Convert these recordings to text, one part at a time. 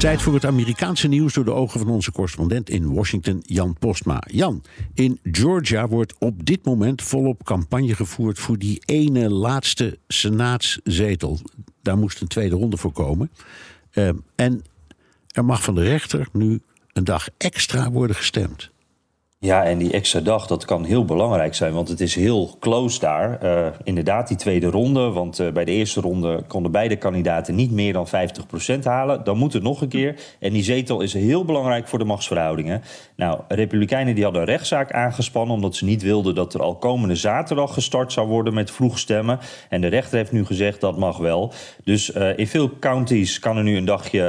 Tijd voor het Amerikaanse nieuws door de ogen van onze correspondent in Washington, Jan Postma. Jan, in Georgia wordt op dit moment volop campagne gevoerd voor die ene laatste senaatszetel. Daar moest een tweede ronde voor komen. Ehm, en er mag van de rechter nu een dag extra worden gestemd. Ja, en die extra dag, dat kan heel belangrijk zijn, want het is heel close daar. Eh, inderdaad, die tweede ronde, want eh, bij de eerste ronde konden beide kandidaten niet meer dan 50% halen. Dan moet het nog een keer. En die zetel is heel belangrijk voor de machtsverhoudingen. Nou, Republikeinen die hadden een rechtszaak aangespannen, omdat ze niet wilden dat er al komende zaterdag gestart zou worden met vroeg stemmen. En de rechter heeft nu gezegd dat mag wel. Dus eh, in veel counties kan er nu een dagje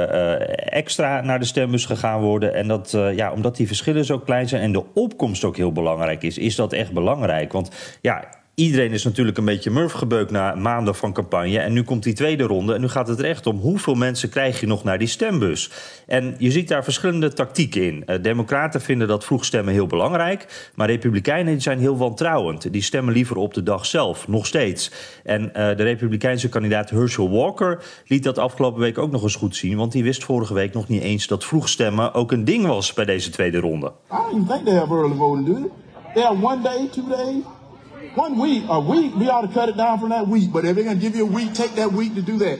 extra naar de stembus gegaan worden. En dat, ja, omdat die verschillen zo klein zijn en de opkomst ook heel belangrijk is, is dat echt belangrijk. Want ja, iedereen is natuurlijk een beetje murf gebeukt na maanden van campagne. En nu komt die tweede ronde. En nu gaat het er echt om hoeveel mensen krijg je nog naar die stembus. En je ziet daar verschillende tactieken in. Eh, Democraten vinden dat vroeg stemmen heel belangrijk. Maar Republikeinen zijn heel wantrouwend. Die stemmen liever op de dag zelf, nog steeds. En eh, de Republikeinse kandidaat Herschel Walker liet dat afgelopen week ook nog eens goed zien. Want die wist vorige week nog niet eens dat vroeg stemmen ook een ding was bij deze tweede ronde. I don't even think they have early voting, do they? They one day, two days, one week. A week, we ought to cut it down from that week. But if they're going to give you a week, take that week to do that.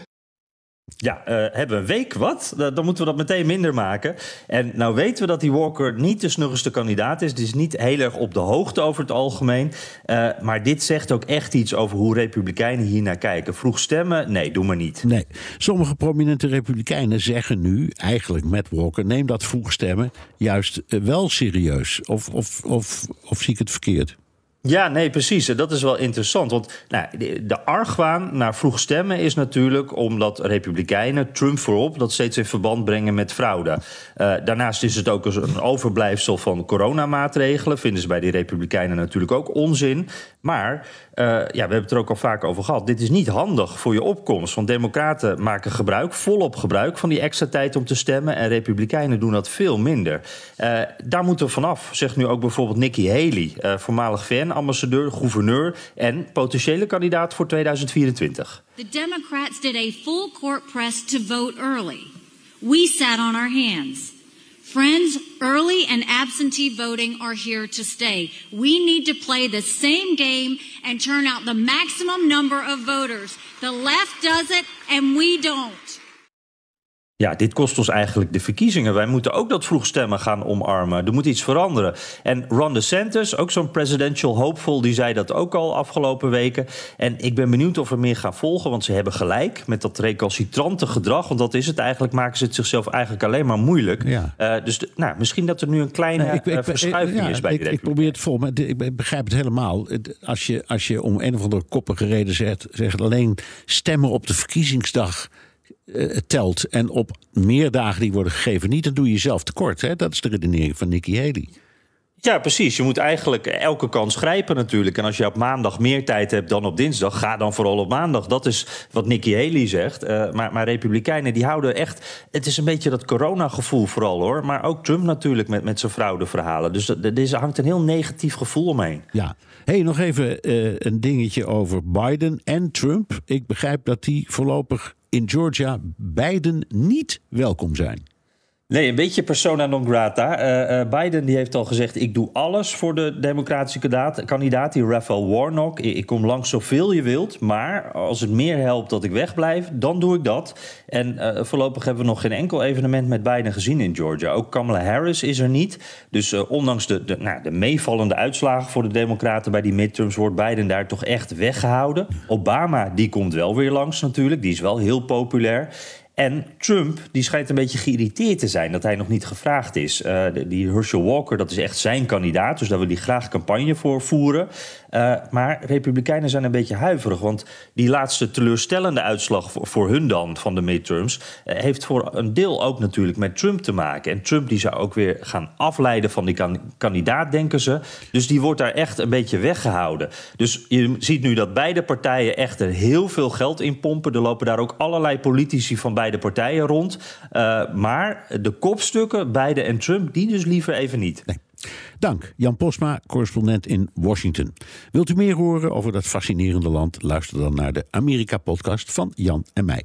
Ja, eh, hebben we een week wat? Da- Dan moeten we dat meteen minder maken. En nou weten we dat die Walker niet de snuggerste kandidaat is. Die is niet heel erg op de hoogte over het algemeen. Eh, maar dit zegt ook echt iets over hoe Republikeinen hier naar kijken. Vroeg stemmen? Nee, doe maar niet. Nee, sommige prominente republikeinen zeggen nu, eigenlijk met Walker, neem dat vroeg stemmen juist eh, wel serieus. Of, of, of, of zie ik het verkeerd? Ja, nee, precies. Dat is wel interessant. Want nou, de, argwaan naar vroeg stemmen is natuurlijk omdat Republikeinen Trump voorop dat steeds in verband brengen met fraude. Eh, daarnaast is het ook een overblijfsel van coronamaatregelen. Vinden ze bij die Republikeinen natuurlijk ook onzin. Maar eh, ja, we hebben het er ook al vaak over gehad. Dit is niet handig voor je opkomst. Want Democraten maken gebruik, volop gebruik van die extra tijd om te stemmen. En Republikeinen doen dat veel minder. Eh, daar moeten we vanaf, zegt nu ook bijvoorbeeld Nikki Haley, voormalig VN-ambassadeur, gouverneur en potentiële kandidaat voor 2024. The Democrats did a full court press to vote early. We sat on our hands. Friends, early and absentee voting are here to stay. We need to play the same game and turn out the maximum number of voters. The left does it and we don't. Ja, dit kost ons eigenlijk de verkiezingen. Wij moeten ook dat vroeg stemmen gaan omarmen. Er moet iets veranderen. En Ron DeSantis, ook zo'n presidential hopeful, die zei dat ook al afgelopen weken. En ik ben benieuwd of er meer gaan volgen, want ze hebben gelijk met dat recalcitrante gedrag. Want dat is het eigenlijk, maken ze het zichzelf eigenlijk alleen maar moeilijk. Ja. Eh, dus de- nou, misschien dat er nu een kleine Nee, eh, verschuiving ja, is bij ik, de ik probeer het vol, maar ik begrijp het helemaal. Als je, als je om een of andere koppige reden zegt, zegt alleen stemmen op de verkiezingsdag eh, telt en op meer dagen die worden gegeven niet, dan doe je jezelf tekort. Hè? Dat is de redenering van Nikki Haley. Ja, precies. Je moet eigenlijk elke kans grijpen natuurlijk. En als je op maandag meer tijd hebt dan op dinsdag, ga dan vooral op maandag. Dat is wat Nikki Haley zegt. Eh, maar, maar Republikeinen die houden echt... Het is een beetje dat coronagevoel vooral hoor. Maar ook Trump natuurlijk met, met zijn fraudeverhalen. Dus er hangt een heel negatief gevoel omheen. Ja. hey, nog even eh, een dingetje over Biden en Trump. Ik begrijp dat die voorlopig in Georgia beiden niet welkom zijn. Nee, een beetje persona non grata. Eh, eh, Biden die heeft al gezegd: ik doe alles voor de democratische kandidaat, die Raphael Warnock. Ik, kom langs zoveel je wilt, maar als het meer helpt dat ik wegblijf, dan doe ik dat. En eh, voorlopig hebben we nog geen enkel evenement met Biden gezien in Georgia. Ook Kamala Harris is er niet. Dus ondanks de, de, nou, de meevallende uitslagen voor de Democraten bij die midterms wordt Biden daar toch echt weggehouden. Obama die komt wel weer langs natuurlijk, die is wel heel populair. En Trump die schijnt een beetje geïrriteerd te zijn dat hij nog niet gevraagd is. Uh, die Herschel Walker, dat is echt zijn kandidaat, dus daar wil hij graag campagne voor voeren. Uh, maar Republikeinen zijn een beetje huiverig, want die laatste teleurstellende uitslag voor, hun dan van de midterms uh, heeft voor een deel ook natuurlijk met Trump te maken. En Trump die zou ook weer gaan afleiden van die kan kandidaat, denken ze. Dus die wordt daar echt een beetje weggehouden. Dus je ziet nu dat beide partijen echt er heel veel geld in pompen. Er lopen daar ook allerlei politici van beide partijen rond. Uh, maar de kopstukken, beide en Trump, die dus liever even niet. Dank, Jan Posma, correspondent in Washington. Wilt u meer horen over dat fascinerende land? Luister dan naar de Amerika-podcast van Jan en mij.